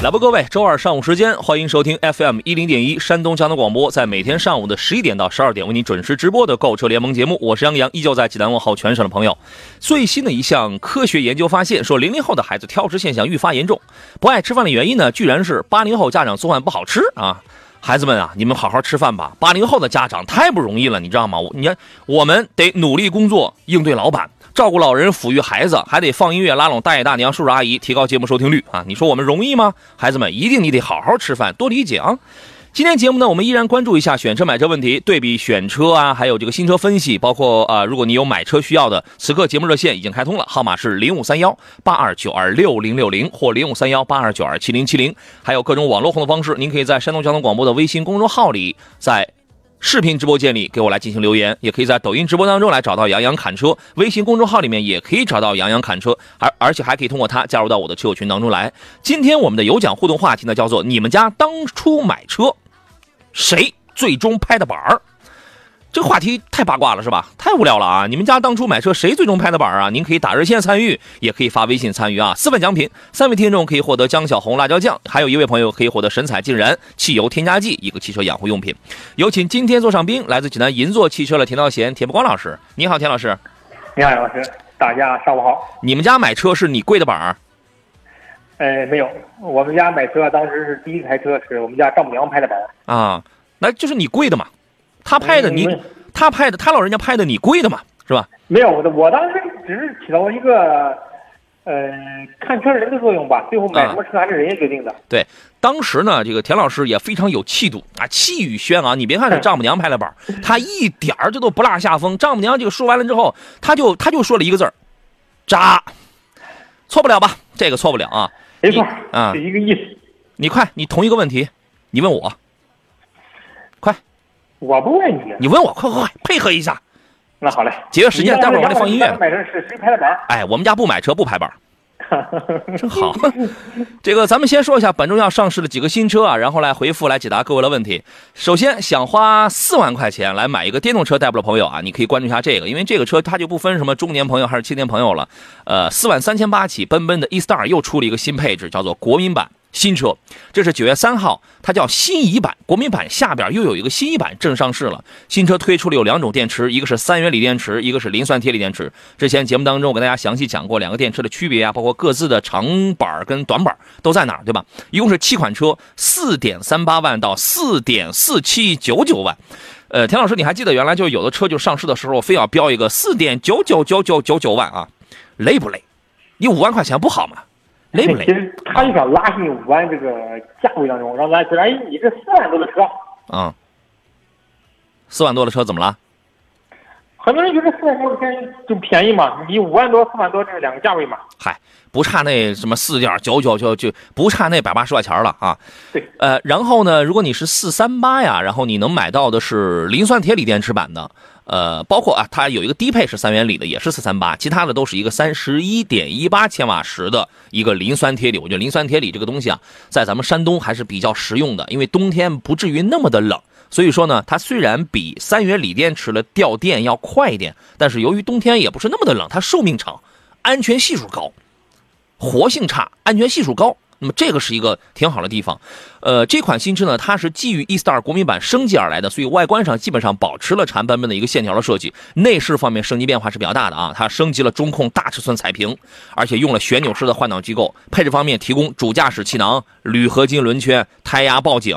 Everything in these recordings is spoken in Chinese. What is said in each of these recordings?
来吧，各位，周二上午时间，欢迎收听 FM 一零点一山东交通广播，在每天上午的十一点到十二点为您准时直播的购车联盟节目，我是杨洋，依旧在济南问候全省的朋友。最新的一项科学研究发现，说零零后的孩子挑食现象愈发严重，不爱吃饭的原因呢，居然是八零后家长做饭不好吃啊！孩子们啊，你们好好吃饭吧。八零后的家长太不容易了，你知道吗？我你看，我们得努力工作，应对老板。照顾老人、抚育孩子，还得放音乐拉拢大爷大娘、叔叔阿姨，提高节目收听率啊！你说我们容易吗？孩子们，一定你得好好吃饭，多理解啊！今天节目呢，我们依然关注一下选车买车问题，对比选车啊，还有这个新车分析，包括啊，如果你有买车需要的，此刻节目热线已经开通了，号码是零五三幺八二九二六零六零或零五三幺八二九二七零七零，还有各种网络互动方式，您可以在山东交通广播的微信公众号里，在。视频直播间里给我来进行留言，也可以在抖音直播当中来找到杨洋侃车，微信公众号里面也可以找到杨洋侃车，而而且还可以通过它加入到我的车友群当中来。今天我们的有奖互动话题呢，叫做你们家当初买车，谁最终拍的板儿？这个话题太八卦了，是吧？太无聊了啊！你们家当初买车谁最终拍的板啊？您可以打热线参与，也可以发微信参与啊！四份奖品，三位听众可以获得江小红辣椒酱，还有一位朋友可以获得神采竟然汽油添加剂一个汽车养护用品。有请今天座上宾，来自济南银座汽车的田道贤、田不光老师。你好，田老师。你好，杨老师。大家上午好。你们家买车是你跪的板儿？呃，没有，我们家买车当时是第一台车是我们家丈母娘拍的板啊，那就是你跪的嘛。他拍的你，他拍的他老人家拍的你贵的嘛，是吧？没有，我我当时只是起到一个，呃，看车人的作用吧。最后买什么车还是人家决定的。对，当时呢，这个田老师也非常有气度啊，气宇轩昂。你别看是 丈母娘拍的板，他一点儿这都不落下风。丈母娘这个说完了之后，他就他就说了一个字儿，渣，错不了吧？这个错不了啊，没错啊，一个意思。你快，你同一个问题，你问我。我不问你，你问我，快快快，配合一下。那好嘞，节约时间，待会儿我得放音乐。买车是谁拍的板？哎，我们家不买车不拍板，真好。这个咱们先说一下本周要上市的几个新车啊，然后来回复来解答各位的问题。首先，想花四万块钱来买一个电动车代步的朋友啊，你可以关注一下这个，因为这个车它就不分什么中年朋友还是青年朋友了。呃，四万三千八起，奔奔的 e star 又出了一个新配置，叫做国民版。新车，这是九月三号，它叫新乙版，国民版下边又有一个新乙版正上市了。新车推出了有两种电池，一个是三元锂电池，一个是磷酸铁锂电池。之前节目当中我跟大家详细讲过两个电池的区别啊，包括各自的长板跟短板都在哪，对吧？一共是七款车，四点三八万到四点四七九九万。呃，田老师，你还记得原来就有的车就上市的时候非要标一个四点九九九九九九万啊，累不累？你五万块钱不好吗？累不累？其实他就想拉进五万这个价位当中，让大家觉得，哎，你这四万多的车，嗯，四万多的车怎么了？很多人觉得四万多的车就便宜嘛，你五万多、四万多这是两个价位嘛。嗨，不差那什么四点九九九就不差那百八十块钱了啊。对。呃，然后呢，如果你是四三八呀，然后你能买到的是磷酸铁锂电池版的。呃，包括啊，它有一个低配是三元锂的，也是四三八，其他的都是一个三十一点一八千瓦时的一个磷酸铁锂。我觉得磷酸铁锂这个东西啊，在咱们山东还是比较实用的，因为冬天不至于那么的冷。所以说呢，它虽然比三元锂电池的掉电要快一点，但是由于冬天也不是那么的冷，它寿命长，安全系数高，活性差，安全系数高。那么这个是一个挺好的地方，呃，这款新车呢，它是基于 e star 国民版升级而来的，所以外观上基本上保持了长版本的一个线条的设计。内饰方面升级变化是比较大的啊，它升级了中控大尺寸彩屏，而且用了旋钮式的换挡机构。配置方面提供主驾驶气囊、铝合金轮圈、胎压报警。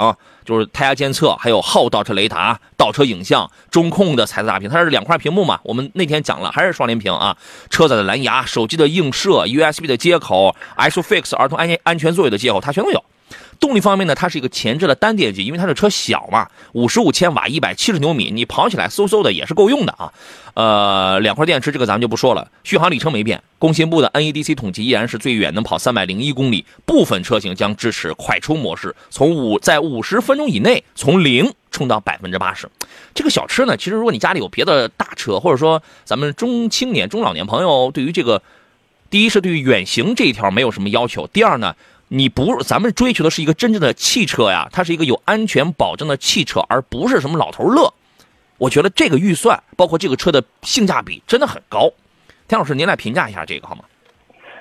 就是胎压监测，还有后倒车雷达、倒车影像、中控的彩色大屏，它是两块屏幕嘛？我们那天讲了，还是双联屏啊？车载的蓝牙、手机的映射、USB 的接口、ISOFIX 儿童安全安全座椅的接口，它全都有。动力方面呢，它是一个前置的单电机，因为它的车小嘛，五十五千瓦，一百七十牛米，你跑起来嗖嗖的也是够用的啊。呃，两块电池这个咱们就不说了，续航里程没变，工信部的 NEDC 统计依然是最远能跑三百零一公里，部分车型将支持快充模式，从五在五十分钟以内从零充到百分之八十。这个小车呢，其实如果你家里有别的大车，或者说咱们中青年、中老年朋友对于这个，第一是对于远行这一条没有什么要求，第二呢，你不咱们追求的是一个真正的汽车呀，它是一个有安全保证的汽车，而不是什么老头乐。我觉得这个预算，包括这个车的性价比真的很高。田老师，您来评价一下这个好吗？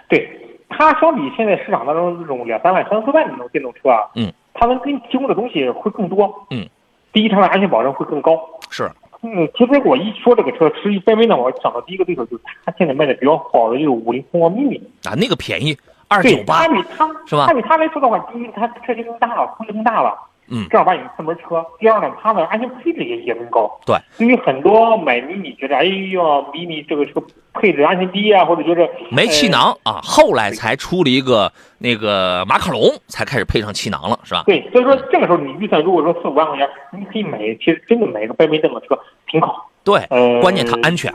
对它相比现在市场当中这种两三万、三四万的那种电动车啊，嗯，它能给你提供的东西会更多。嗯，第一，它的安全保障会更高。是，嗯，其实我一说这个车，实际卑微呢，我想到第一个对手就是它现在卖的比较好的就是五菱宏光 mini。啊，那个便宜，二对，九八他，比他是吧他比他来说的话，第一，他车型更大了，空间更大了。嗯正儿八经四门车。第二呢，它的安全配置也也更高。对，因为很多买迷你觉得，哎呦，迷你这个这个配置安全低啊，或者觉得没气囊啊，后来才出了一个那个马卡龙，才开始配上气囊了，是吧？对，所以说这个时候你预算如果说四五万块钱，你可以买，其实真的买一个白眉凳的车挺好。对，呃，关键它安全。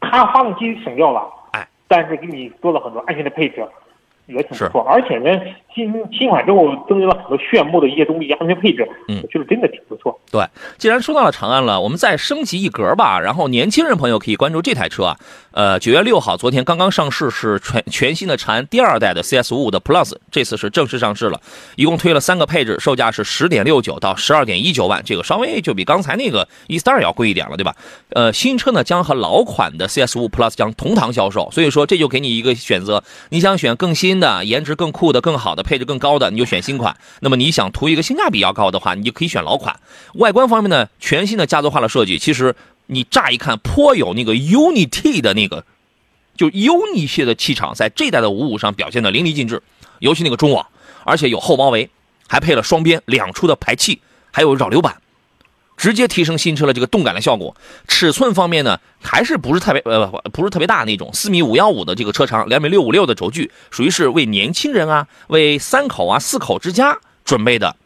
它发动机省掉了，哎，但是给你多了很多安全的配置，也挺不错。而且呢，新新款之后增加了很多炫目的一些东西，安全配置，嗯我觉得真的挺不错。对，既然说到了长安了，我们再升级一格吧。然后年轻人朋友可以关注这台车啊，呃，九月六号，昨天刚刚上市，是全全新的长安第二代的 CS 五五的 Plus，这次是正式上市了，一共推了三个配置，售价是十点六九到十二点一九万，这个稍微就比刚才那个 E Star 要贵一点了，对吧？呃，新车呢将和老款的 CS 五 Plus 将同堂销售，所以说这就给你一个选择，你想选更新的、颜值更酷的、更好的、配置更高的，你就选新款；那么你想图一个性价比要高的话，你就可以选老款。外观方面呢，全新的家族化的设计，其实你乍一看颇有那个 Unity 的那个，就 Uni 系的气场，在这代的五五上表现的淋漓尽致，尤其那个中网，而且有后包围，还配了双边两出的排气，还有扰流板。直接提升新车的这个动感的效果。尺寸方面呢，还是不是特别呃不是特别大那种，四米五幺五的这个车长，两米六五六的轴距，属于是为年轻人啊，为三口啊四口之家准备的，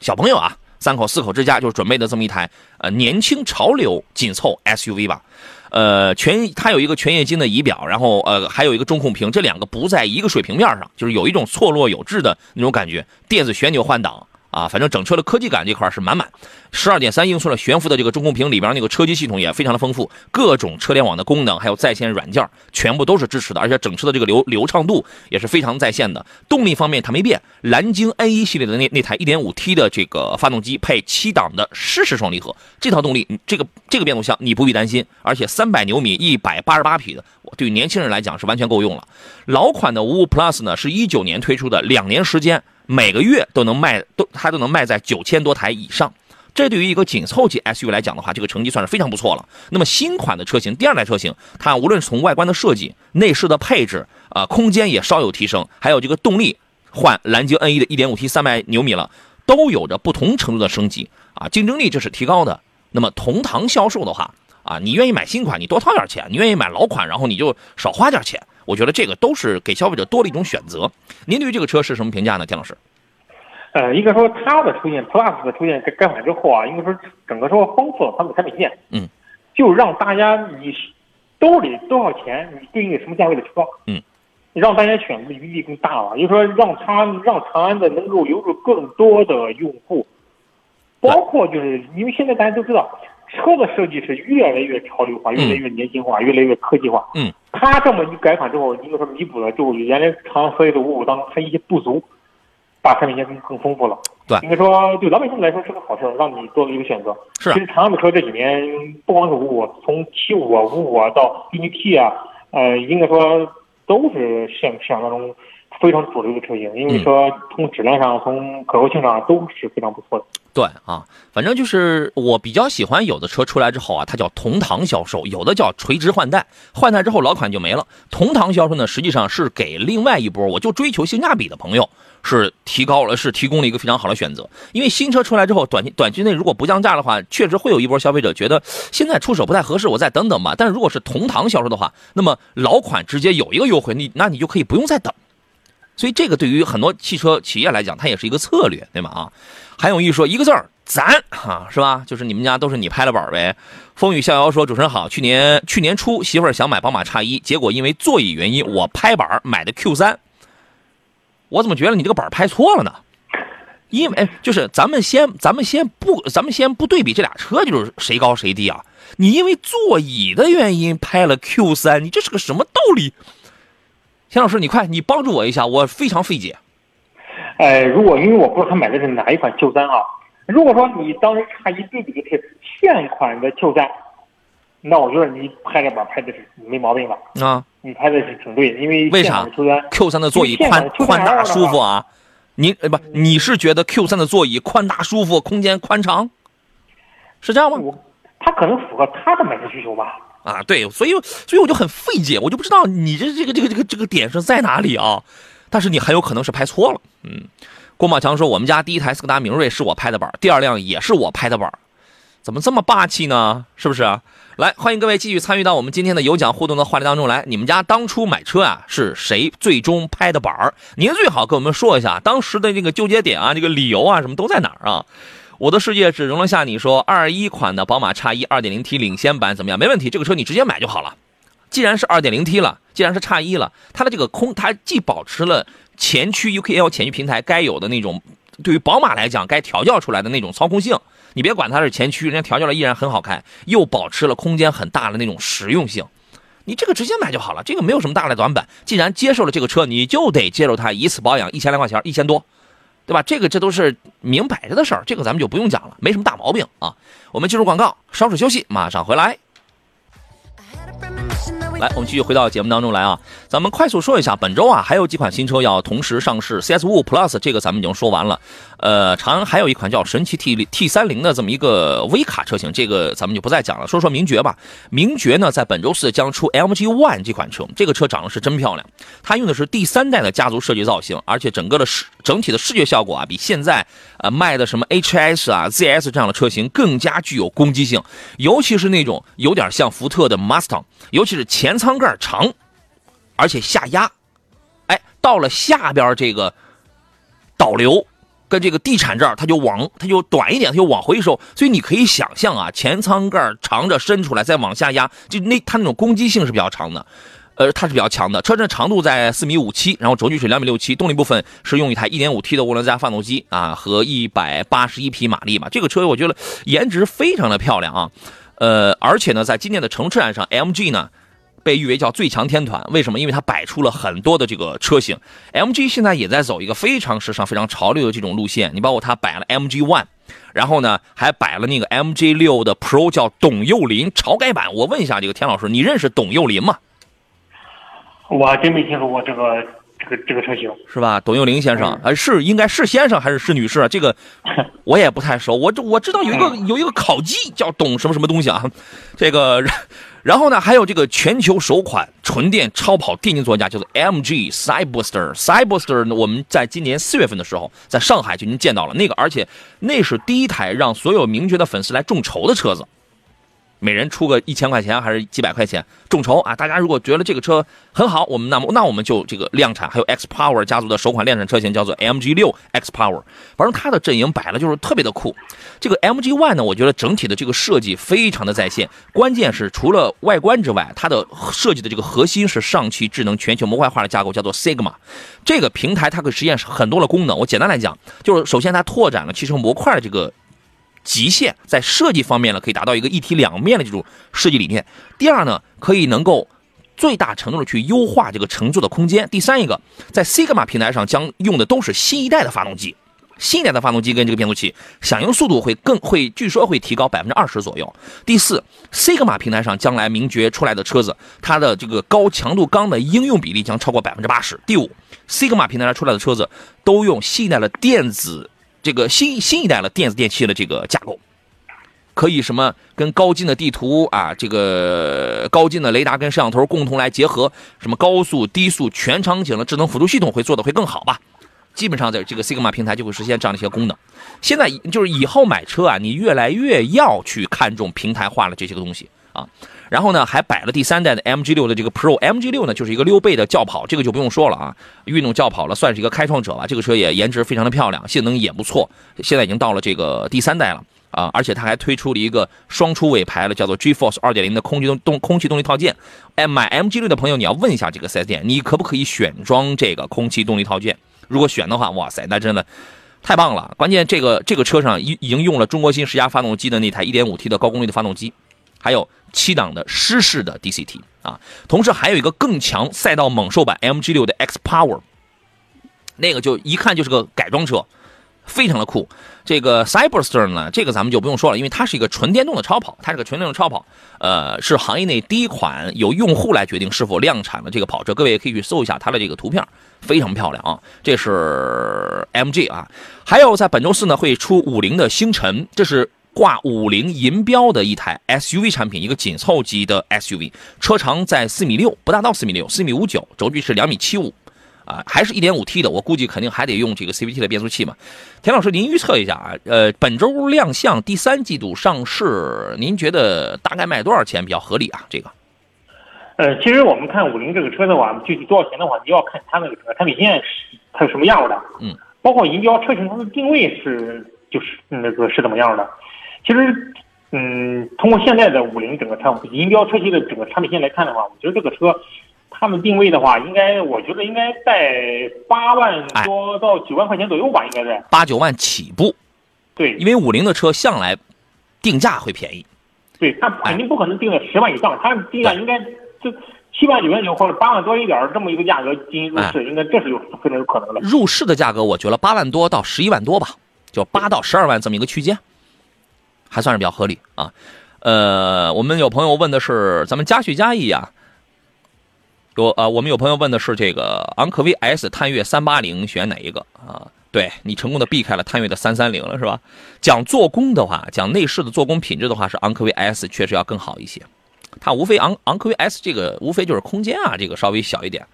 小朋友啊三口四口之家就是准备的这么一台呃年轻潮流紧凑 SUV 吧。呃，全它有一个全液晶的仪表，然后呃还有一个中控屏，这两个不在一个水平面上，就是有一种错落有致的那种感觉。电子旋钮换挡啊，反正整车的科技感这块是满满。十二点三英寸的悬浮的这个中控屏里边那个车机系统也非常的丰富，各种车联网的功能还有在线软件全部都是支持的，而且整车的这个流流畅度也是非常在线的。动力方面它没变，蓝鲸 A 一系列的那那台 1.5T 的这个发动机配七档的湿式双离合，这套动力这个这个变速箱你不必担心，而且三百牛米一百八十八匹的，对于年轻人来讲是完全够用了。老款的五五 Plus 呢是一九年推出的，两年时间每个月都能卖都它都能卖在九千多台以上。这对于一个紧凑级 SUV 来讲的话，这个成绩算是非常不错了。那么新款的车型，第二代车型，它无论是从外观的设计、内饰的配置啊、空间也稍有提升，还有这个动力换蓝鲸 N1 的 1.5T 300牛米了，都有着不同程度的升级啊，竞争力这是提高的。那么同堂销售的话啊，你愿意买新款，你多掏点钱；你愿意买老款，然后你就少花点钱。我觉得这个都是给消费者多了一种选择。您对于这个车是什么评价呢，田老师？呃，应该说它的出现，Plus 的出现改改款之后啊，应该说整个说丰富了它的产品线，嗯，就让大家你兜里多少钱，你对应什么价位的车，嗯，让大家选择的余地更大了，也就是说让它让长安的能够留住更多的用户，包括就是因为现在大家都知道，车的设计是越来越潮流化，越来越年轻化，越来越科技化，嗯，它这么一改款之后，应该说弥补了就原来长安所有的五五当中它一些不足。把产品线更更丰富了，对应该说对老百姓来说是个好事，让你多了一个选择。是啊其实长安的车这几年不光是五五，从七五啊、五五啊到 UNI-T 啊，呃，应该说都是市市场当中非常主流的车型，因为说从质量上、从可靠性上都是非常不错的。对啊，反正就是我比较喜欢有的车出来之后啊，它叫同堂销售，有的叫垂直换代，换代之后老款就没了。同堂销售呢，实际上是给另外一波我就追求性价比的朋友是提高了，是提供了一个非常好的选择。因为新车出来之后，短期短期内如果不降价的话，确实会有一波消费者觉得现在出手不太合适，我再等等吧。但是如果是同堂销售的话，那么老款直接有一个优惠，你那你就可以不用再等。所以这个对于很多汽车企业来讲，它也是一个策略，对吗？啊，韩永玉说一个字儿咱哈，是吧？就是你们家都是你拍的板呗。风雨逍遥说主持人好，去年去年初媳妇儿想买宝马叉一，结果因为座椅原因，我拍板买的 Q 三。我怎么觉得你这个板拍错了呢？因为就是咱们先咱们先不咱们先不对比这俩车，就是谁高谁低啊？你因为座椅的原因拍了 Q 三，你这是个什么道理？田老师，你快你帮助我一下，我非常费解。哎，如果因为我不知道他买的是哪一款 Q 三啊，如果说你当时差一对比的是现款的 Q 三，那我觉得你拍这板拍的是没毛病吧？啊，你拍的是挺对的，因为为啥 Q 三的座椅宽宽大舒服啊？你呃不，你是觉得 Q 三的座椅宽大舒服，空间宽敞，是这样吗？我他可能符合他的买车需求吧。啊，对，所以所以我就很费解，我就不知道你这这个这个这个这个点是在哪里啊？但是你很有可能是拍错了。嗯，郭宝强说，我们家第一台斯柯达明锐是我拍的板，第二辆也是我拍的板，怎么这么霸气呢？是不是？来，欢迎各位继续参与到我们今天的有奖互动的话题当中来。你们家当初买车啊，是谁最终拍的板？您最好跟我们说一下当时的这个纠结点啊，这个理由啊，什么都在哪儿啊？我的世界只容得下你说二一款的宝马叉一二点零 T 领先版怎么样？没问题，这个车你直接买就好了。既然是二点零 T 了，既然是叉一了，它的这个空，它既保持了前驱 UKL 前驱平台该有的那种，对于宝马来讲该调教出来的那种操控性。你别管它是前驱，人家调教了依然很好开，又保持了空间很大的那种实用性。你这个直接买就好了，这个没有什么大的短板。既然接受了这个车，你就得接受它一次保养一千来块钱，一千多。对吧？这个这都是明摆着的事儿，这个咱们就不用讲了，没什么大毛病啊。我们进入广告，稍事休息，马上回来。来，我们继续回到节目当中来啊！咱们快速说一下，本周啊还有几款新车要同时上市，CS 五五 Plus 这个咱们已经说完了。呃，长安还有一款叫神奇 T T 三零的这么一个微卡车型，这个咱们就不再讲了。说说名爵吧，名爵呢在本周四将出 MG One 这款车，这个车长得是真漂亮，它用的是第三代的家族设计造型，而且整个的视整体的视觉效果啊，比现在呃卖的什么 HS 啊 ZS 这样的车型更加具有攻击性，尤其是那种有点像福特的 Mustang，尤其是。前舱盖长，而且下压，哎，到了下边这个导流跟这个地产这儿，它就往它就短一点，它就往回收。所以你可以想象啊，前舱盖长着伸出来，再往下压，就那它那种攻击性是比较长的，呃，它是比较强的。车身长度在四米五七，然后轴距是两米六七，动力部分是用一台一点五 T 的涡轮增压发动机啊，和一百八十一匹马力嘛。这个车我觉得颜值非常的漂亮啊，呃，而且呢，在今年的城市展上，MG 呢。被誉为叫最强天团，为什么？因为它摆出了很多的这个车型，MG 现在也在走一个非常时尚、非常潮流的这种路线。你包括它摆了 MG One，然后呢还摆了那个 MG 六的 Pro 叫董又霖潮改版。我问一下这个田老师，你认识董又霖吗？我真没听说过这个这个这个车型，是吧？董又霖先生，呃，是应该是先生还是是女士啊？这个 我也不太熟。我这我知道有一个有一个烤鸡叫董什么什么东西啊，这个。然后呢，还有这个全球首款纯电超跑电竞座驾，叫做 MG Cyberster。Cyberster，我们在今年四月份的时候，在上海就已经见到了那个，而且那是第一台让所有名爵的粉丝来众筹的车子。每人出个一千块钱还是几百块钱众筹啊！大家如果觉得这个车很好，我们那么那我们就这个量产。还有 X Power 家族的首款量产车型叫做 MG 六 X Power，反正它的阵营摆了就是特别的酷。这个 MG One 呢，我觉得整体的这个设计非常的在线，关键是除了外观之外，它的设计的这个核心是上汽智能全球模块化的架构，叫做 Sigma。这个平台它可以实现很多的功能。我简单来讲，就是首先它拓展了汽车模块的这个。极限在设计方面呢，可以达到一个一体两面的这种设计理念。第二呢，可以能够最大程度的去优化这个乘坐的空间。第三一个，在 Sigma 平台上将用的都是新一代的发动机，新一代的发动机跟这个变速器响应速度会更会，据说会提高百分之二十左右。第四，Sigma 平台上将来名爵出来的车子，它的这个高强度钢的应用比例将超过百分之八十。第五，Sigma 平台上出来的车子都用新一代的电子。这个新新一代的电子电器的这个架构，可以什么跟高精的地图啊，这个高精的雷达跟摄像头共同来结合，什么高速、低速、全场景的智能辅助系统会做的会更好吧？基本上在这个 Sigma 平台就会实现这样的一些功能。现在就是以后买车啊，你越来越要去看重平台化的这些个东西啊。然后呢，还摆了第三代的 MG 六的这个 Pro，MG 六呢就是一个溜背的轿跑，这个就不用说了啊，运动轿跑了，算是一个开创者吧。这个车也颜值非常的漂亮，性能也不错，现在已经到了这个第三代了啊，而且它还推出了一个双出尾排了，叫做 G-Force 二点零的空气动动空气动力套件。哎，买 MG 六的朋友，你要问一下这个四 S 店，你可不可以选装这个空气动力套件？如果选的话，哇塞，那真的。太棒了！关键这个这个车上已已经用了中国新十佳发动机的那台 1.5T 的高功率的发动机，还有七档的湿式的 DCT 啊，同时还有一个更强赛道猛兽版 MG6 的 X Power，那个就一看就是个改装车。非常的酷，这个 Cyberster 呢，这个咱们就不用说了，因为它是一个纯电动的超跑，它是个纯电动超跑，呃，是行业内第一款由用户来决定是否量产的这个跑车。各位也可以去搜一下它的这个图片，非常漂亮啊。这是 MG 啊，还有在本周四呢会出五菱的星辰，这是挂五菱银标的一台 SUV 产品，一个紧凑级的 SUV，车长在四米六，不大到四米六，四米五九，轴距是两米七五。啊，还是一点五 T 的，我估计肯定还得用这个 CVT 的变速器嘛。田老师，您预测一下啊？呃，本周亮相，第三季度上市，您觉得大概卖多少钱比较合理啊？这个？呃，其实我们看五菱这个车的话，具体多少钱的话，你要看它那个车产品线是它是什么样的。嗯。包括银标车型它的定位是就是那个是怎么样的？其实，嗯，通过现在的五菱整个产银标车系的整个产品线来看的话，我觉得这个车。他们定位的话，应该我觉得应该在八万多到九万块钱左右吧，应该在八九万起步。对，因为五菱的车向来定价会便宜。对，它肯定不可能定在十万以上，它定价应该就七万九万九或者八万多一点这么一个价格进行入市，应该这是有非常有可能的。入市的价格，我觉得八万多到十一万多吧，就八到十二万这么一个区间，还算是比较合理啊。呃，我们有朋友问的是咱们嘉许嘉义啊。有啊，我们有朋友问的是这个昂科威 S 探岳三八零选哪一个啊？对你成功的避开了探岳的三三零了是吧？讲做工的话，讲内饰的做工品质的话，是昂科威 S 确实要更好一些。它无非昂昂科威 S 这个无非就是空间啊，这个稍微小一点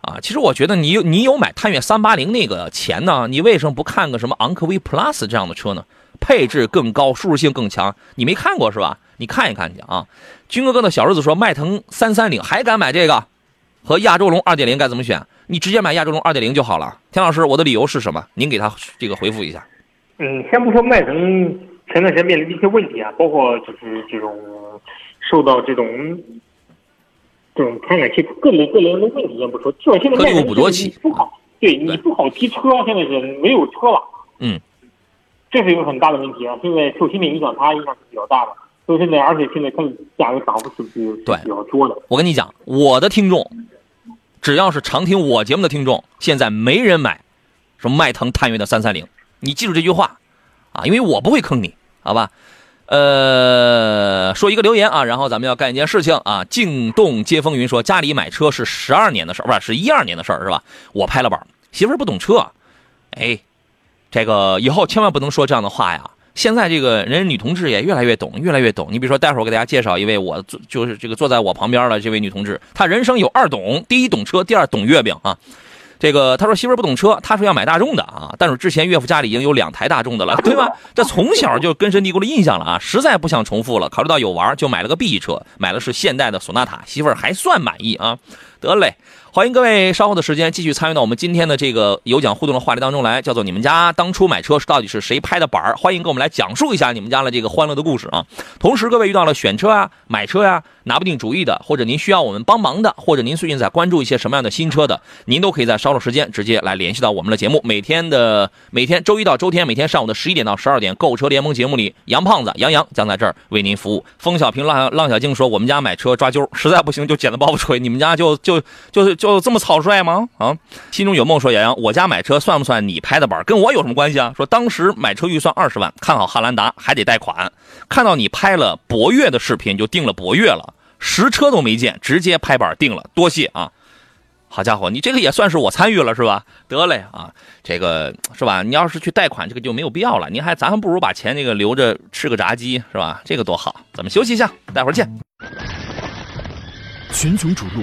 啊。其实我觉得你有你有买探岳三八零那个钱呢，你为什么不看个什么昂科威 Plus 这样的车呢？配置更高，舒适性更强，你没看过是吧？你看一看去啊。军哥哥的小日子说，迈腾三三零还敢买这个？和亚洲龙二点零该怎么选？你直接买亚洲龙二点零就好了。田老师，我的理由是什么？您给他这个回复一下。嗯，先不说迈腾前段时间面临的一些问题啊，包括就是这种受到这种这种传感器各类各类的问题先不说，就现在迈腾不好，对你不好提车，现在是没有车了。嗯，这是一个很大的问题啊。现在受心理影响，它影响是比较大的。所以现在，而且现在它价格涨幅是比比较多的。我跟你讲，我的听众。只要是常听我节目的听众，现在没人买什么迈腾、探岳的三三零，你记住这句话啊，因为我不会坑你，好吧？呃，说一个留言啊，然后咱们要干一件事情啊。静动接风云说家里买车是十二年的事儿，不是是一二年的事儿是吧？我拍了板，媳妇儿不懂车，哎，这个以后千万不能说这样的话呀。现在这个人女同志也越来越懂，越来越懂。你比如说，待会儿我给大家介绍一位，我坐就是这个坐在我旁边的这位女同志，她人生有二懂：第一懂车，第二懂月饼啊。这个她说媳妇儿不懂车，她说要买大众的啊，但是之前岳父家里已经有两台大众的了，对吧？这从小就根深蒂固的印象了啊，实在不想重复了。考虑到有玩，就买了个 B 车，买的是现代的索纳塔，媳妇儿还算满意啊。得嘞。欢迎各位稍后的时间继续参与到我们今天的这个有奖互动的话题当中来，叫做你们家当初买车是到底是谁拍的板儿？欢迎跟我们来讲述一下你们家的这个欢乐的故事啊！同时，各位遇到了选车啊、买车呀拿不定主意的，或者您需要我们帮忙的，或者您最近在关注一些什么样的新车的，您都可以在稍后时间直接来联系到我们的节目。每天的每天周一到周天每天上午的十一点到十二点，购车联盟节目里，杨胖子杨洋将在这儿为您服务。风小平浪浪小静说：“我们家买车抓阄，实在不行就捡了包袱锤。你们家就就就就这么草率？”吗？啊，心中有梦说杨洋，我家买车算不算你拍的板？跟我有什么关系啊？说当时买车预算二十万，看好汉兰达还得贷款，看到你拍了博越的视频就定了博越了，实车都没见，直接拍板定了，多谢啊！好家伙，你这个也算是我参与了是吧？得嘞啊，这个是吧？你要是去贷款，这个就没有必要了。您还咱还不如把钱那个留着吃个炸鸡是吧？这个多好。咱们休息一下，待会儿见。群雄逐鹿，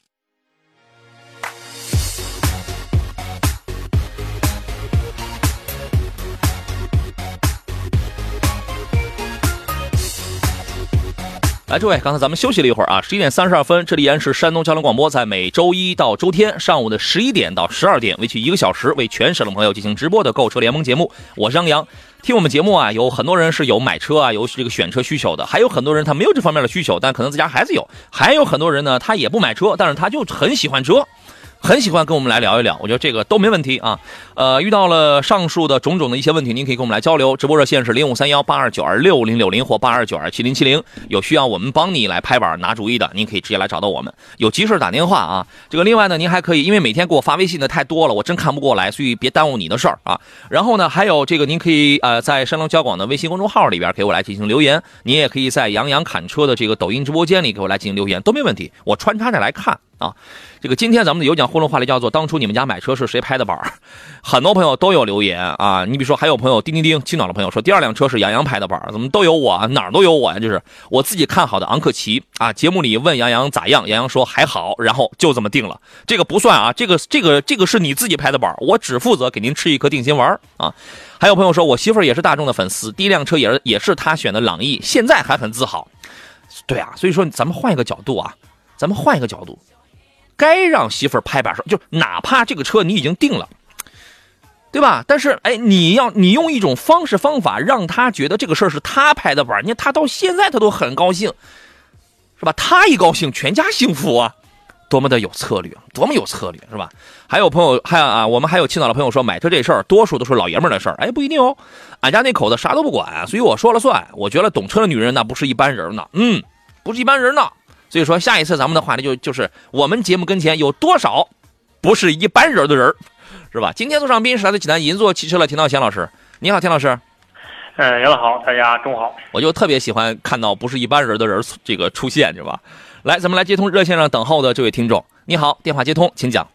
来，诸位，刚才咱们休息了一会儿啊，十一点三十二分，这里依然是山东交通广播，在每周一到周天上午的十一点到十二点，为期一个小时，为全省的朋友进行直播的购车联盟节目。我是张扬，听我们节目啊，有很多人是有买车啊，有这个选车需求的，还有很多人他没有这方面的需求，但可能自家孩子有，还有很多人呢，他也不买车，但是他就很喜欢车。很喜欢跟我们来聊一聊，我觉得这个都没问题啊。呃，遇到了上述的种种的一些问题，您可以跟我们来交流。直播热线是零五三幺八二九二六零六零或八二九二七零七零。有需要我们帮你来拍板拿主意的，您可以直接来找到我们。有急事打电话啊。这个另外呢，您还可以，因为每天给我发微信的太多了，我真看不过来，所以别耽误你的事儿啊。然后呢，还有这个您可以呃在山东交广的微信公众号里边给我来进行留言，您也可以在杨洋侃车的这个抖音直播间里给我来进行留言，都没问题，我穿插着来看啊。这个今天咱们的有奖互动话题叫做“当初你们家买车是谁拍的板 很多朋友都有留言啊，你比如说还有朋友叮叮叮青岛的朋友说第二辆车是杨洋拍的板怎么都有我哪儿都有我呀？就是我自己看好的昂克旗啊。节目里问杨洋咋样，杨洋说还好，然后就这么定了。这个不算啊，这个这个这个是你自己拍的板我只负责给您吃一颗定心丸啊。还有朋友说我媳妇儿也是大众的粉丝，第一辆车也是也是她选的朗逸，现在还很自豪。对啊，所以说咱们换一个角度啊，咱们换一个角度。该让媳妇儿拍板说，就哪怕这个车你已经定了，对吧？但是，哎，你要你用一种方式方法让他觉得这个事儿是他拍的板，你看他到现在他都很高兴，是吧？他一高兴，全家幸福啊，多么的有策略，多么有策略，是吧？还有朋友，还有啊，我们还有青岛的朋友说，买车这事儿多数都是老爷们儿的事儿，哎，不一定哦，俺家那口子啥都不管，所以我说了算。我觉得懂车的女人那不是一般人呢，嗯，不是一般人呢。所以说，下一次咱们的话题就就是我们节目跟前有多少不是一般人的人是吧？今天坐上宾是来自济南银座汽车的田道贤老师，你好，田老师。嗯，杨老好，大家中午好。我就特别喜欢看到不是一般人的人这个出现，是吧？来，咱们来接通热线上等候的这位听众，你好，电话接通，请讲。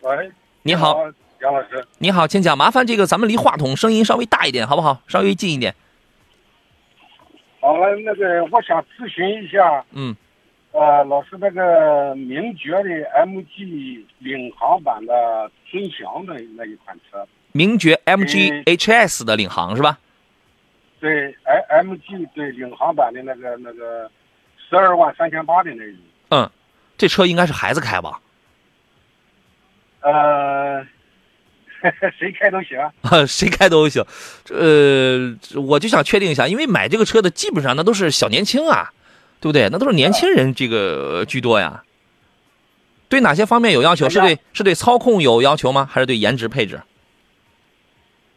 喂，你好，杨老师。你好，请讲。麻烦这个咱们离话筒声音稍微大一点，好不好？稍微近一点。好了，那个我想咨询一下，嗯，呃，老师那个名爵的 MG 领航版的尊享的那一款车，名爵 MG HS 的领航是吧？对，M MG 对领航版的那个那个十二万三千八的那一，嗯，这车应该是孩子开吧？呃。谁开都行啊，谁开都行。呃，我就想确定一下，因为买这个车的基本上那都是小年轻啊，对不对？那都是年轻人这个居多呀。对哪些方面有要求？是对是对操控有要求吗？还是对颜值配置？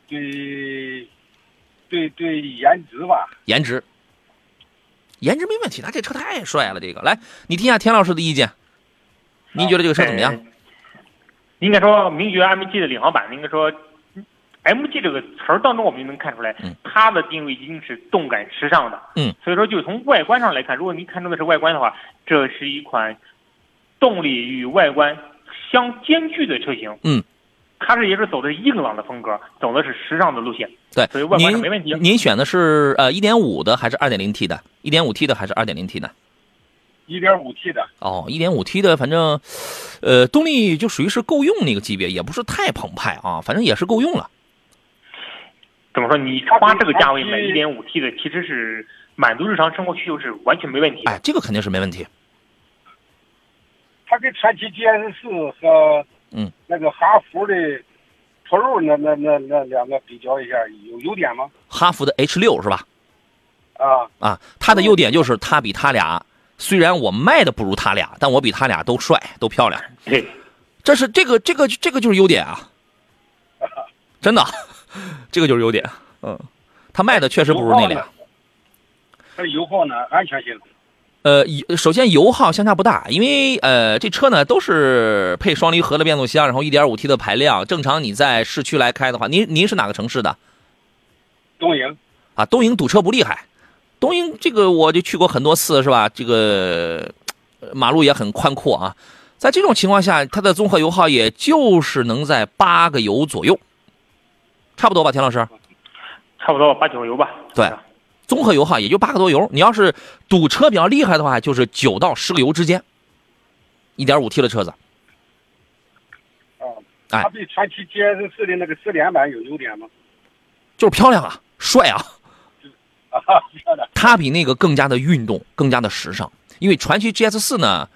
对，对对颜值吧。颜值，颜值没问题。他这车太帅了，这个来，你听一下田老师的意见，您觉得这个车怎么样？应该说，名爵 MG 的领航版，应该说，MG 这个词儿当中，我们就能看出来，它的定位一定是动感时尚的。嗯，所以说，就从外观上来看，如果您看中的是外观的话，这是一款动力与外观相兼具的车型。嗯，它是也是走的硬朗的风格，走的是时尚的路线。对，所以外观上没问题。您选的是呃一点五的还是二点零 T 的？一点五 T 的还是二点零 T 的？一点五 T 的哦，一点五 T 的，反正，呃，动力就属于是够用那个级别，也不是太澎湃啊，反正也是够用了。怎么说？你花这个价位买一点五 T 的，其实是满足日常生活需求是完全没问题。哎，这个肯定是没问题。它跟传祺 GS 四和嗯那个哈弗的 Pro 那那那那两个比较一下，有优点吗？哈弗的 H 六是吧？啊啊，它的优点就是它比它俩。虽然我卖的不如他俩，但我比他俩都帅，都漂亮。对，这是这个这个这个就是优点啊，真的，这个就是优点。嗯，他卖的确实不如那俩。它的油耗呢？安全性？呃，首先油耗相差不大，因为呃这车呢都是配双离合的变速箱，然后 1.5T 的排量。正常你在市区来开的话，您您是哪个城市的？东营。啊，东营堵车不厉害，东营这个我就去过很多次，是吧？这个呃马路也很宽阔啊，在这种情况下，它的综合油耗也就是能在八个油左右，差不多吧，田老师？差不多八九个油吧。对，综合油耗也就八个多油。你要是堵车比较厉害的话，就是九到十个油之间。一点五 T 的车子，啊，哎它比传祺 GS 四的那个四连版有优点吗？就是漂亮啊，帅啊。它比那个更加的运动，更加的时尚。因为传祺 GS 四呢，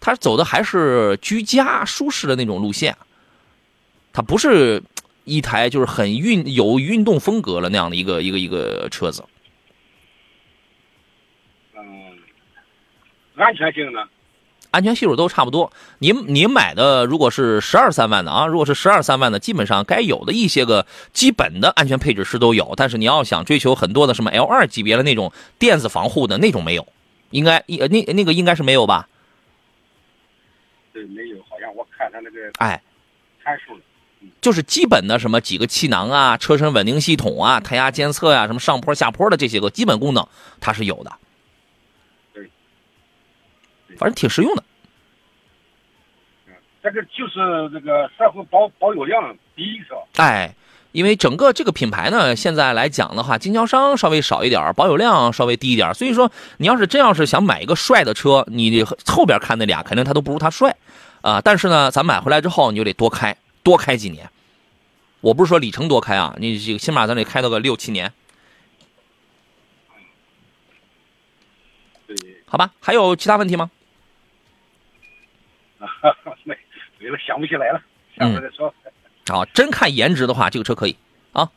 它走的还是居家舒适的那种路线，它不是一台就是很运有运动风格了那样的一个一个一个车子。嗯，安全性呢？安全系数都差不多。您您买的如果是十二三万的啊，如果是十二三万的，基本上该有的一些个基本的安全配置是都有。但是你要想追求很多的什么 L 二级别的那种电子防护的那种没有，应该呃那那个应该是没有吧？对，没有，好像我看他那个哎，参数。就是基本的什么几个气囊啊、车身稳定系统啊、胎压监测呀、什么上坡下坡的这些个基本功能，它是有的。反正挺实用的。这个就是这个社会保保有量低是吧？哎，因为整个这个品牌呢，现在来讲的话，经销商稍微少一点，保有量稍微低一点。所以说，你要是真要是想买一个帅的车，你后边看那俩肯定他都不如他帅啊。但是呢，咱买回来之后，你就得多开，多开几年。我不是说里程多开啊，你这个起码咱得开到个六七年，对，好吧？还有其他问题吗？啊，没没了，想不起来了，下回再说。好，真看颜值的话，这个车可以。啊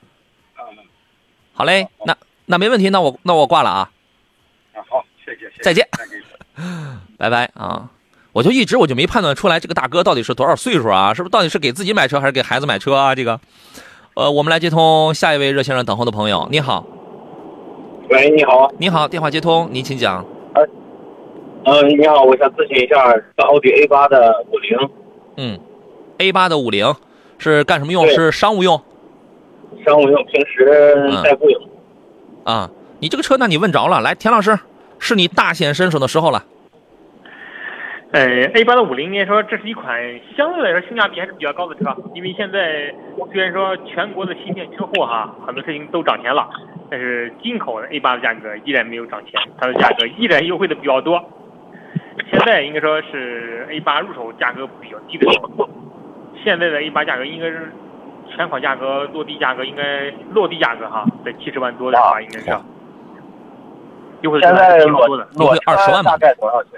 好嘞，那那没问题，那我那我挂了啊，啊，好，谢谢，谢谢再见，再见。拜拜啊！我就一直我就没判断出来这个大哥到底是多少岁数啊？是不是到底是给自己买车还是给孩子买车啊？这个，呃，我们来接通下一位热线上等候的朋友。你好，喂，你好，你好，电话接通，您请讲。嗯，你好，我想咨询一下奥迪 A 八的五零嗯，A 八的五零是干什么用？是商务用商务用，平时代步用。啊？你这个车，那你问着了。来，田老师，是你大显身手的时候了。呃，A 八的五零应该说这是一款相对来说性价比还是比较高的车，因为现在虽然说全国的芯片缺货哈，很多事情都涨钱了，但是进口的 A 八的价格依然没有涨钱，它的价格依然优惠的比较多。现在应该说是 A 八入手价格比较低的时候，现在的 A 八价格应该是全款价格落地价格应该落地价格哈，在七十万多的话应该是优惠的现在挺多的。优惠裸20万吧大概多少钱？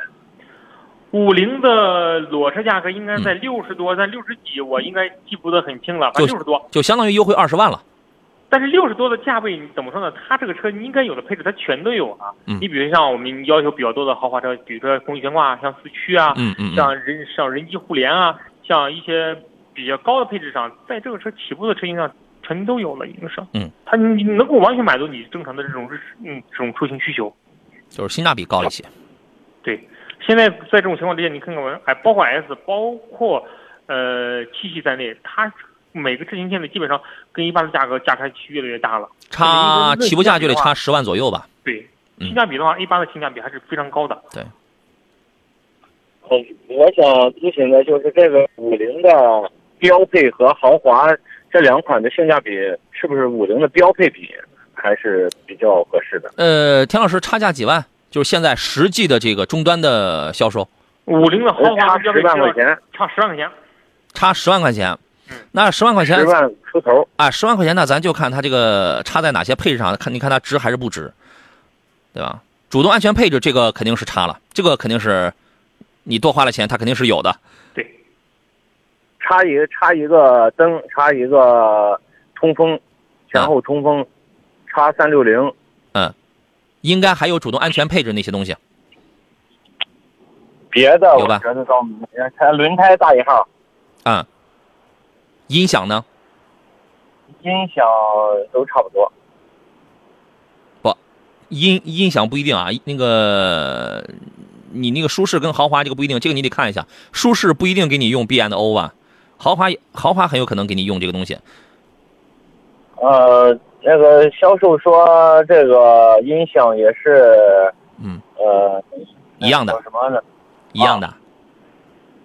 五菱的裸车价格应该在六十多，在六十几，我应该记不得很清了，反正就六十多。就相当于优惠二十万了。但是六十多的价位，你怎么说呢？它这个车应该有的配置它全都有啊。嗯你比如像我们要求比较多的豪华车，比如说空气悬挂，像四驱啊，嗯嗯嗯像人像人机互联啊，像一些比较高的配置上，在这个车起步的车型上全都有了，已经是。嗯，它你能够完全满足你正常的这种日嗯这种出行需求。就是性价比高一些。对，现在在这种情况之下，你看看我，哎，包括 S，包括呃七系在内，它每个车型现在基本上跟一般的价格价差越来越大了。差起步价就得差。差十万左右吧。对，嗯性价比的话，A 八的性价比还是非常高的。对嗯，我想咨询的就是这个五菱的标配和豪华这两款的性价比，是不是五菱的标配比还是比较合适的？呃，田老师差价几万？就是现在实际的这个终端的销售五菱的豪华差十跟标配万块钱，差十万块钱。差十万块钱嗯，那十万块钱十万出头。啊，十万块钱那咱就看它这个差在哪些配置上，看你看它值还是不值，对吧？主动安全配置这个肯定是差了，这个肯定是你多花了钱，它肯定是有的。对，差一个差一个灯，差一个通风，前后通风，差三六零，嗯应该还有主动安全配置那些东西。别的我觉得倒没，轮胎大一号，嗯，音响呢？音响都差不多。不音音响不一定啊，那个你那个舒适跟豪华这个不一定，这个你得看一下。舒适不一定给你用 B N O 吧，豪华豪华很有可能给你用这个东西。呃，那个销售说这个音响也是，嗯，呃，一样的叫什么呢？一样的。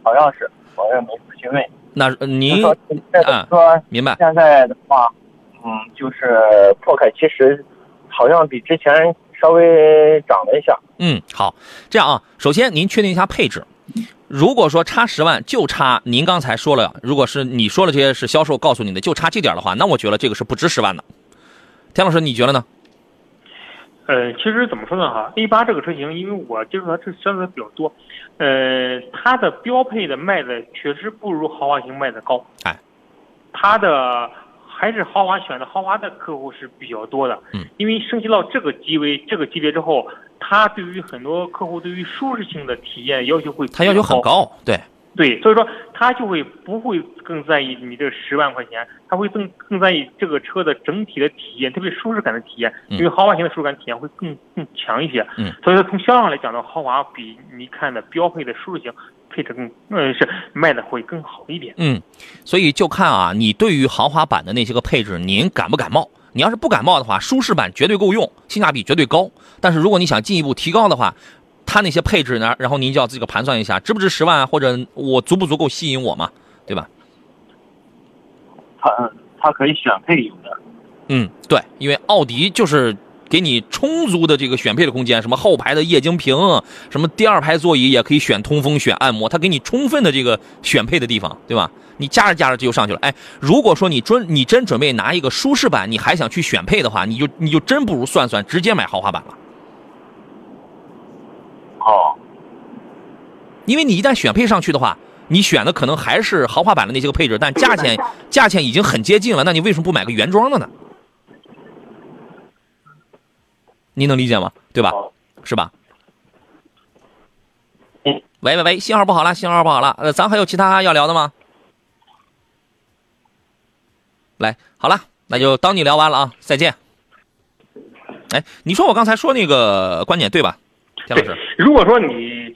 好像是，我也没仔细问。那您说这个啊车明白？现在的话，嗯，就是破开其实好像比之前稍微涨了一下。嗯，好，这样啊，首先您确定一下配置。如果说差十万，就差您刚才说了，如果是你说了这些是销售告诉你的，就差这点的话，那我觉得这个是不值十万的。田老师，你觉得呢？呃，其实怎么说呢哈，A 八这个车型，因为我接触它这相对比较多，呃，它的标配的卖的确实不如豪华型卖的高。哎，它的还是豪华选的豪华的客户是比较多的。嗯，因为升级到这个级位这个级别之后，它对于很多客户对于舒适性的体验要求会它要求很高。高，对，对，所以说他就会不会更在意你这十万块钱，他会更更在意这个车的整体的体验，特别舒适感的体验，嗯因为豪华型的舒适感体验会更更强一些。嗯，所以说从销量来讲呢，豪华比你看的标配的舒适型配置更，呃，是卖的会更好一点。嗯，所以就看啊，你对于豪华版的那些个配置，您感不感冒？你要是不感冒的话，舒适版绝对够用，性价比绝对高。但是如果你想进一步提高的话，它那些配置呢，然后您就要自己个盘算一下，值不值十万，或者我足不足够吸引我嘛，对吧？它它可以选配有的。嗯，对，因为奥迪就是给你充足的这个选配的空间，什么后排的液晶屏，什么第二排座椅也可以选通风、选按摩，它给你充分的这个选配的地方，对吧？你加着加着就上去了。哎，如果说你准你真准备拿一个舒适版，你还想去选配的话，你就你就真不如算算直接买豪华版了，哦，因为你一旦选配上去的话。你选的可能还是豪华版的那些个配置，但价钱价钱已经很接近了，那你为什么不买个原装的呢？您能理解吗？对吧？是吧？嗯。喂喂喂，信号不好了，信号不好了。呃，咱还有其他要聊的吗？来，好了，那就当你聊完了啊，再见。哎，你说我刚才说那个观点对吧，田老师？如果说你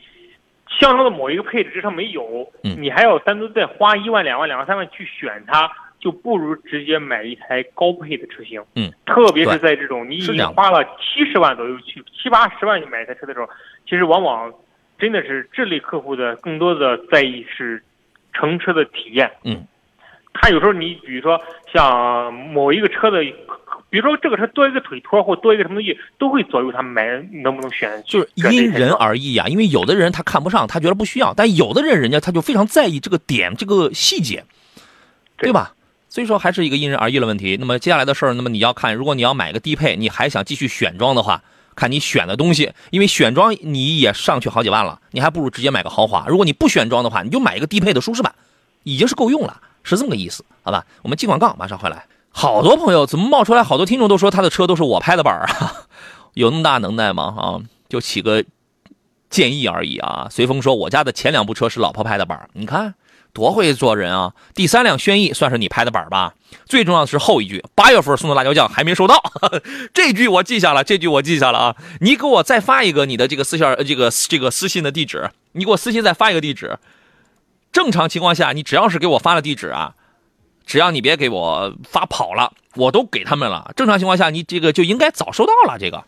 相中的某一个配置这上没有，嗯你还要单独再花一万、两万、两万、三万去选它，就不如直接买一台高配的车型。嗯，特别是在这种你已经花了七十万左右去七八十万去买一台车的时候，其实往往真的是这类客户的更多的在意是乘车的体验。嗯，他有时候你比如说像某一个车的。比如说这个车多一个腿托或多一个什么东西，都会左右他买能不能选。就是因人而异啊，因为有的人他看不上，他觉得不需要，但有的人人家他就非常在意这个点、这个细节，对对吧？所以说还是一个因人而异的问题。那么接下来的事儿，那么你要看，如果你要买个低配，你还想继续选装的话，看你选的东西，因为选装你也上去好几万了，你还不如直接买个豪华。如果你不选装的话，你就买一个低配的舒适版，已经是够用了，是这么个意思，好吧？我们进广告，马上回来。好多朋友怎么冒出来？好多听众都说他的车都是我拍的板儿啊，有那么大能耐吗？啊，就起个建议而已啊。随风说我家的前两部车是老婆拍的板，你看多会做人啊。第三辆轩逸算是你拍的板吧？最重要的是后一句，八月份送的辣椒酱还没收到，这句我记下了，这句我记下了啊。你给我再发一个你的这个私信，这个这个私信的地址，你给我私信再发一个地址。正常情况下，你只要是给我发了地址啊。只要你别给我发跑了，我都给他们了。正常情况下，你这个就应该早收到了，这个，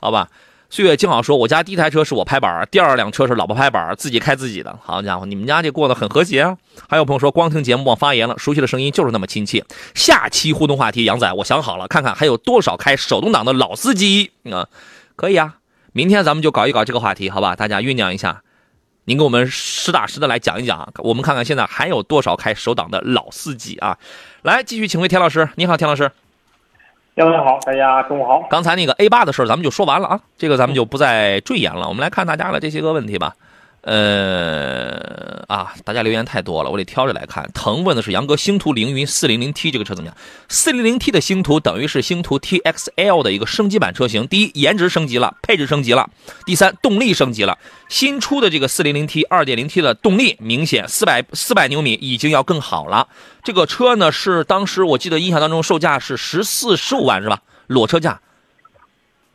好吧？岁月静好说，我家第一台车是我拍板，第二辆车是老婆拍板，自己开自己的。好家伙，你们家这过得很和谐啊！还有朋友说，光听节目忘发言了，熟悉的声音就是那么亲切。下期互动话题，杨仔，我想好了，看看还有多少开手动挡的老司机啊？可以啊，明天咱们就搞一搞这个话题，好吧？大家酝酿一下。您给我们实打实的来讲一讲，我们看看现在还有多少开手挡的老司机啊！来，继续请回田老师。你好，田老师。杨总好，大家中午好。刚才那个 A 八的事儿，咱们就说完了啊，这个咱们就不再赘言了。我们来看大家的这些个问题吧。呃啊，大家留言太多了，我得挑着来看。腾问的是杨哥，星途凌云 400T 这个车怎么样？400T 的星途等于是星途 TXL 的一个升级版车型。第一，颜值升级了，配置升级了；第三，动力升级了。新出的这个 400T 2.0T 的动力明显400 400牛米已经要更好了。这个车呢是当时我记得印象当中售价是十四十五万是吧？裸车价。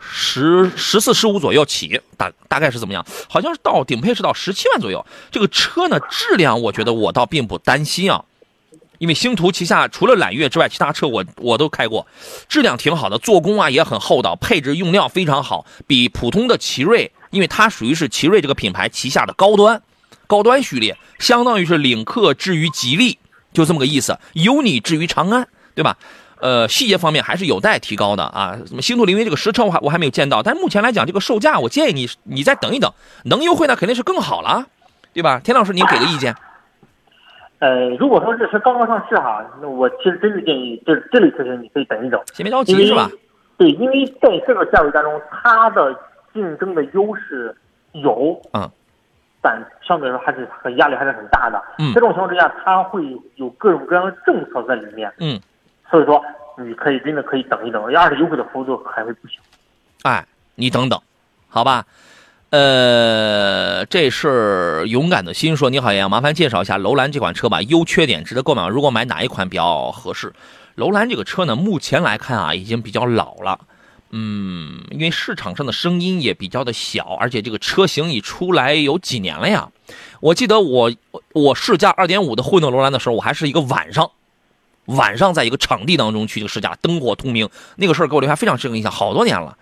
十十四十五左右起，大大概是怎么样？好像是到顶配是到十七万左右。这个车呢，质量我觉得我倒并不担心啊。因为星途旗下除了揽月之外，其他车我我都开过，质量挺好的，做工啊也很厚道，配置用料非常好，比普通的奇瑞，因为它属于是奇瑞这个品牌旗下的高端高端序列，相当于是领克至于吉利，就这么个意思，有你至于长安，对吧？呃，细节方面还是有待提高的啊。什么星途凌云这个实车我还我还没有见到，但是目前来讲，这个售价我建议你你再等一等，能优惠那肯定是更好了，对吧？田老师您给个意见。呃，如果说这车刚刚上市哈，那我其实真是建议这这类车型你可以等一等，先别着急是吧？？对，因为在这个价位当中，它的竞争的优势有，嗯，但相对来说还是很压力还是很大的。嗯这种情况之下，它会有各种各样的政策在里面，嗯，所以说你可以真的可以等一等，要是优惠的幅度还会不小。哎，你等等，好吧？呃，这是勇敢的心说，你好，杨，麻烦介绍一下楼兰这款车吧，优缺点值得购买，如果买哪一款比较合适？楼兰这个车呢，目前来看啊，已经比较老了。嗯，因为市场上的声音也比较的小，而且这个车型已出来有几年了呀？我记得我我试驾2.5的混动楼兰的时候，我还是一个晚上，晚上在一个场地当中去这个试驾，灯火通明，那个事儿给我留下非常深刻印象，好多年了。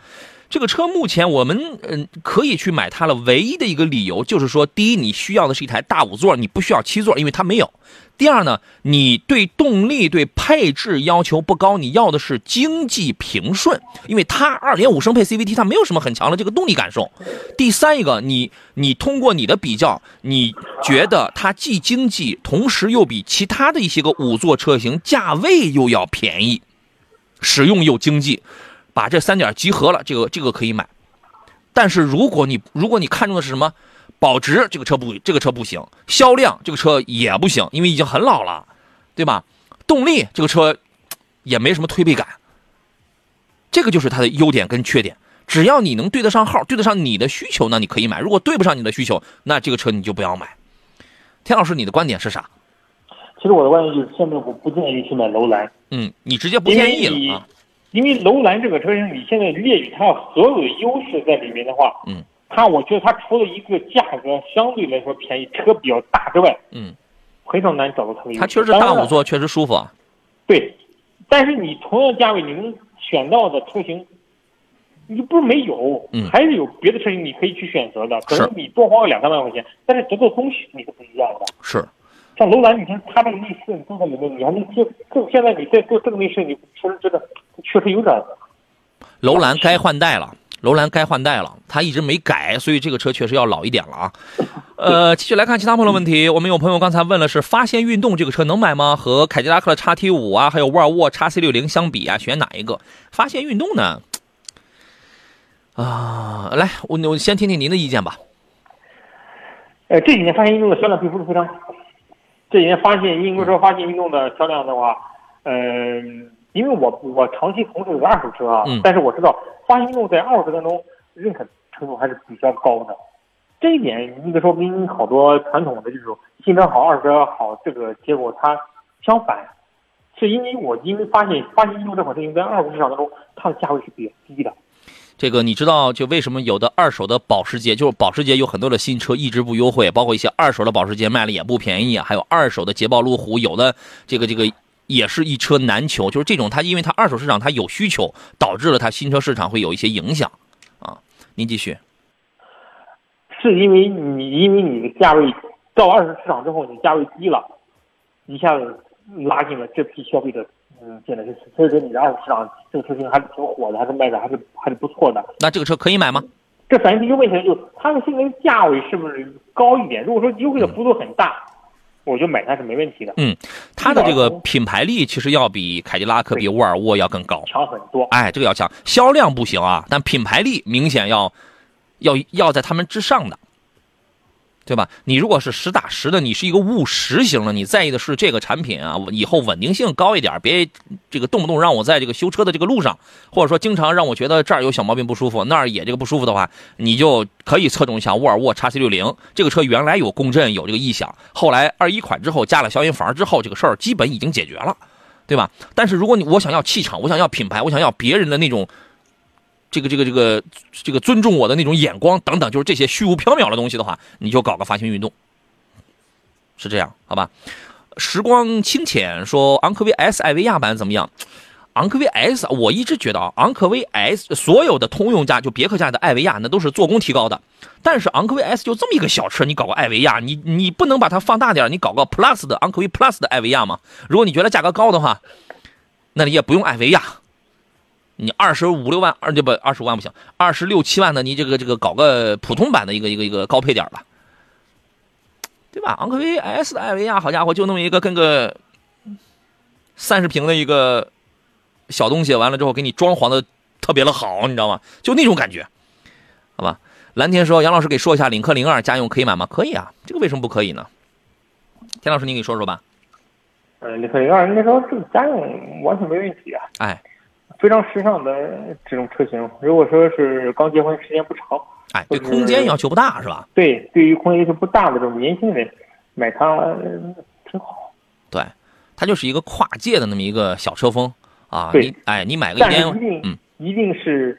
这个车目前我们嗯可以去买它了，唯一的一个理由就是说，第一，你需要的是一台大五座，你不需要七座，因为它没有。第二呢，你对动力、对配置要求不高，你要的是经济平顺，因为它2.5升配 CVT，它没有什么很强的这个动力感受。第三一个，你你通过你的比较，你觉得它既经济，同时又比其他的一些个五座车型价位又要便宜，使用又经济。把这三点集合了，这个这个可以买。但是如果你如果你看中的是什么保值，这个车不这个车不行；销量这个车也不行，因为已经很老了，对吧？动力这个车也没什么推背感。这个就是它的优点跟缺点。只要你能对得上号，对得上你的需求，那你可以买；如果对不上你的需求，那这个车你就不要买。田老师，你的观点是啥？其实我的观点就是，现在我不建议去买楼兰，嗯，你直接不建议了啊？因为楼兰这个车型，你现在列举它所有的优势在里面的话，嗯，它我觉得它除了一个价格相对来说便宜、车比较大之外，嗯，很少难找到它的优势。它确实大五座，确实舒服啊。对，但是你同样价位你能选到的车型，你不是没有，嗯还是有别的车型你可以去选择的。可能你多花个两三万块钱，但是得到东西你是不一样的。是，像楼兰，你看它这个内饰你都在里面，你还能接，更现在你在做这个内饰，你确实觉得确实有点楼兰该换代了，楼兰该换代了，它一直没改，所以这个车确实要老一点了啊。呃，继续来看其他朋友的问题，我们有朋友刚才问了是发现运动这个车能买吗？和凯迪拉克的 x T 五啊，还有沃尔沃 x C 六零相比啊，选哪一个？发现运动呢？啊，来，我我先听听您的意见吧。呃，这几年发现运动的销量并不是非常好。这几年发现，应该说发现运动的销量的话，嗯、因为我我长期从事的是二手车啊，嗯但是我知道发现路在二手车当中认可程度还是比较高的。这一点应该说跟好多传统的这种新车好、二手车好这个结果它相反，是因为我因为发现发现路这款车型在二手市场当中它的价位是比较低的。这个你知道，就为什么有的二手的保时捷，就是保时捷有很多的新车一直不优惠，包括一些二手的保时捷卖了也不便宜啊，还有二手的捷豹路虎，有的这个这个也是一车难求，就是这种它因为它二手市场它有需求，导致了它新车市场会有一些影响啊。您继续，是因为你因为你的价位到二手市场之后，你价位低了，一下子拉近了这批消费者嗯进来，就是所以说你的二手市场这个车型还是挺火的，还是卖的还是还是不错的。那这个车可以买吗？这反映出一个问题，就是它的现在价位是不是高一点？如果说优惠的幅度很大，我就买它是没问题的，嗯它的这个品牌力其实要比凯迪拉克、比沃尔沃要更高。强很多。哎，这个要强，销量不行啊，但品牌力明显要要要在他们之上的，对吧？你如果是实打实的，你是一个务实型的，你在意的是这个产品啊，以后稳定性高一点，别这个动不动让我在这个修车的这个路上，或者说经常让我觉得这儿有小毛病不舒服，那儿也这个不舒服的话，你就可以侧重一下沃尔沃 x C 六零这个车，原来有共振有这个异响，后来二一款之后加了消音阀之后，这个事儿基本已经解决了。对吧？但是如果你我想要气场，我想要品牌，我想要别人的那种，这个这个这个这个尊重我的那种眼光等等，就是这些虚无缥缈的东西的话，你就搞个发行运动，是这样，好吧？时光清浅说昂科威 S 艾维亚版怎么样？昂科威 S 我一直觉得啊，昂科威 S 所有的通用价就别克家的艾维亚那都是做工提高的，但是昂科威 S 就这么一个小车，你搞个艾维亚，你你不能把它放大点，你搞个 Plus 的昂科威 Plus 的艾维亚吗？如果你觉得价格高的话，那你也不用艾维亚，你二十五六万二就不二十五万不行，二十六七万的你这个这个搞个普通版的一个一个一个高配点吧，对吧？昂科威 S 的艾维亚，好家伙，就那么一个跟个三十平的一个。小东西完了之后，给你装潢的特别的好，你知道吗？就那种感觉，好吧？蓝天说：“杨老师给说一下，领克零二家用可以买吗？可以啊，这个为什么不可以呢？”田老师，你给说说吧。呃，领克零二应该说这个家用完全没问题啊。哎，非常时尚的这种车型。如果说是刚结婚时间不长，哎，对空间要求不大是吧？对，对于空间要求不大的这种年轻人买它挺好。对，它就是一个跨界的那么一个小车风。啊，对，哎，你买个一天，一定，嗯，一定是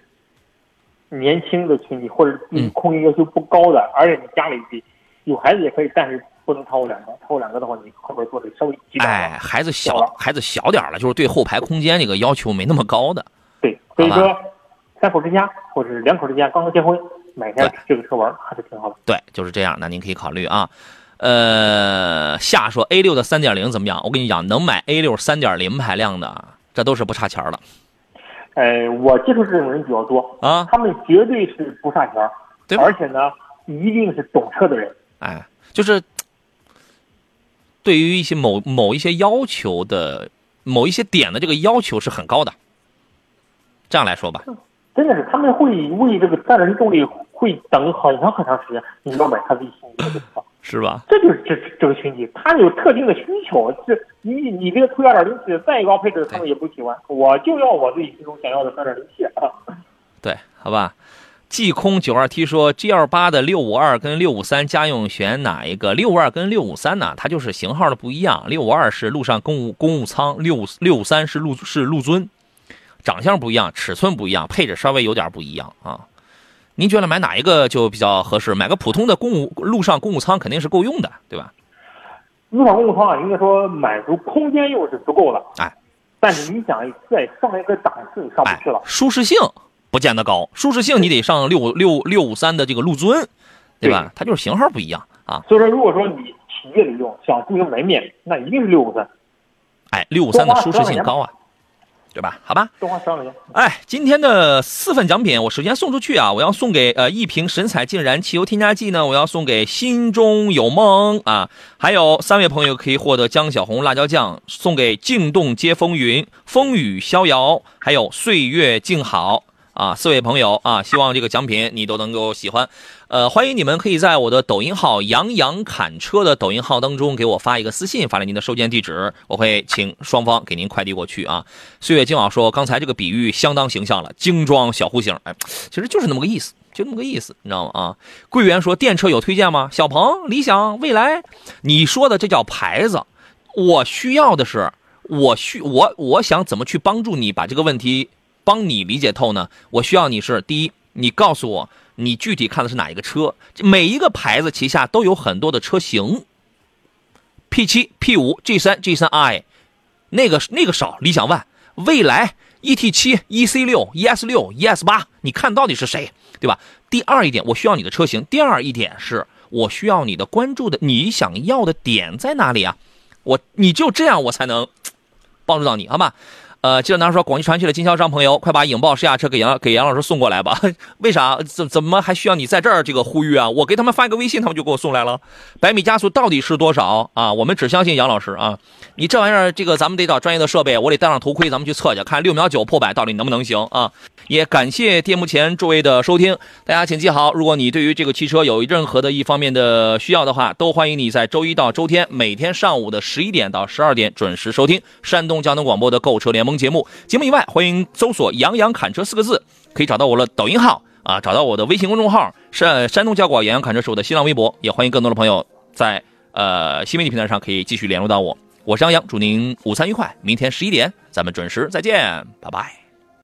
年轻的群体，或者对空间要求不高的，而且你家里有孩子也可以，但是不能超过两个，超过两个的话，你后边坐的稍微哎，孩子小，孩子小点了，就是对后排空间这个要求没那么高的。对，所以说三口之家或者是两口之家刚刚结婚买下这个车玩还是挺好的。对，就是这样，那您可以考虑啊。呃，夏说 A 六的三点零怎么样？我跟你讲，能买 A 六三点零排量的。这都是不差钱的，呃，我接触这种人比较多啊，他们绝对是不差钱对，而且呢，一定是懂车的人，哎，就是对于一些某某一些要求的某一些点的这个要求是很高的，这样来说吧，真的是他们会为这个三点零动力会等很长很长时间，你要买他自己心仪的车。是吧？这就是这这个群体，他有特定的需求。是你你这个推二点零 T 再高配置，他们也不喜欢。我就要我自己心中想要的三点零 T 啊。对，好吧。季空九二 T 说，G L 八的六五二跟六五三家用选哪一个？六五二跟六五三呢？它就是型号的不一样。六五二是陆上公务公务舱，六五六五三是陆是陆尊，长相不一样，尺寸不一样，配置稍微有点不一样啊。您觉得买哪一个就比较合适？买个普通的公务陆上公务舱肯定是够用的，对吧？陆上公务舱啊，应该说满足空间又是足够的，哎，但是你想再上一个档次，上不去了。舒适性不见得高，舒适性你得上六六六五三的这个陆尊，对吧？它就是型号不一样啊。所以说，如果说你企业里用想进行门面，那一定是六五三。哎，六五三的舒适性高啊。对吧？好吧。多花十万哎，今天的四份奖品我首先送出去啊！我要送给呃一瓶神采净燃汽油添加剂呢，我要送给心中有梦啊！还有三位朋友可以获得江小红辣椒酱，送给静动皆风云、风雨逍遥，还有岁月静好。啊，四位朋友啊，希望这个奖品你都能够喜欢。呃，欢迎你们可以在我的抖音号“杨洋侃车”的抖音号当中给我发一个私信，发来您的收件地址，我会请双方给您快递过去啊。岁月静好说，刚才这个比喻相当形象了，精装小户型，哎，其实就是那么个意思，就那么个意思，你知道吗？啊，桂圆说电车有推荐吗？小鹏、理想、蔚来，你说的这叫牌子，我需要的是，我需我我想怎么去帮助你把这个问题。帮你理解透呢？我需要你是第一，你告诉我你具体看的是哪一个车？每一个牌子旗下都有很多的车型，P 七、P 五、G 三、G 三 i，那个那个少，理想 ONE、蔚来 ET 七、EC 六、ES 六、ES 八，你看到底是谁？对吧？第二一点，我需要你的车型。第二一点是我需要你的关注的，你想要的点在哪里啊？我你就这样，我才能帮助到你，好吗？呃，记得拿说广汽传祺的经销商朋友，快把影豹试驾车给杨给杨老师送过来吧。为啥？怎怎么还需要你在这儿这个呼吁啊？我给他们发一个微信，他们就给我送来了。百米加速到底是多少啊？我们只相信杨老师啊。你这玩意儿，这个咱们得找专业的设备，我得戴上头盔，咱们去测去，看六秒九破百到底能不能行啊？也感谢电幕前诸位的收听，大家请记好，如果你对于这个汽车有任何的一方面的需要的话，都欢迎你在周一到周天每天上午的十一点到十二点准时收听山东交通广播的购车联盟。节目节目以外，欢迎搜索“杨洋侃车”四个字，可以找到我的抖音号啊，找到我的微信公众号山山东交广杨洋侃车是我的新浪微博，也欢迎更多的朋友在呃新媒体平台上可以继续联络到我。我是杨洋，祝您午餐愉快，明天十一点咱们准时再见，拜拜。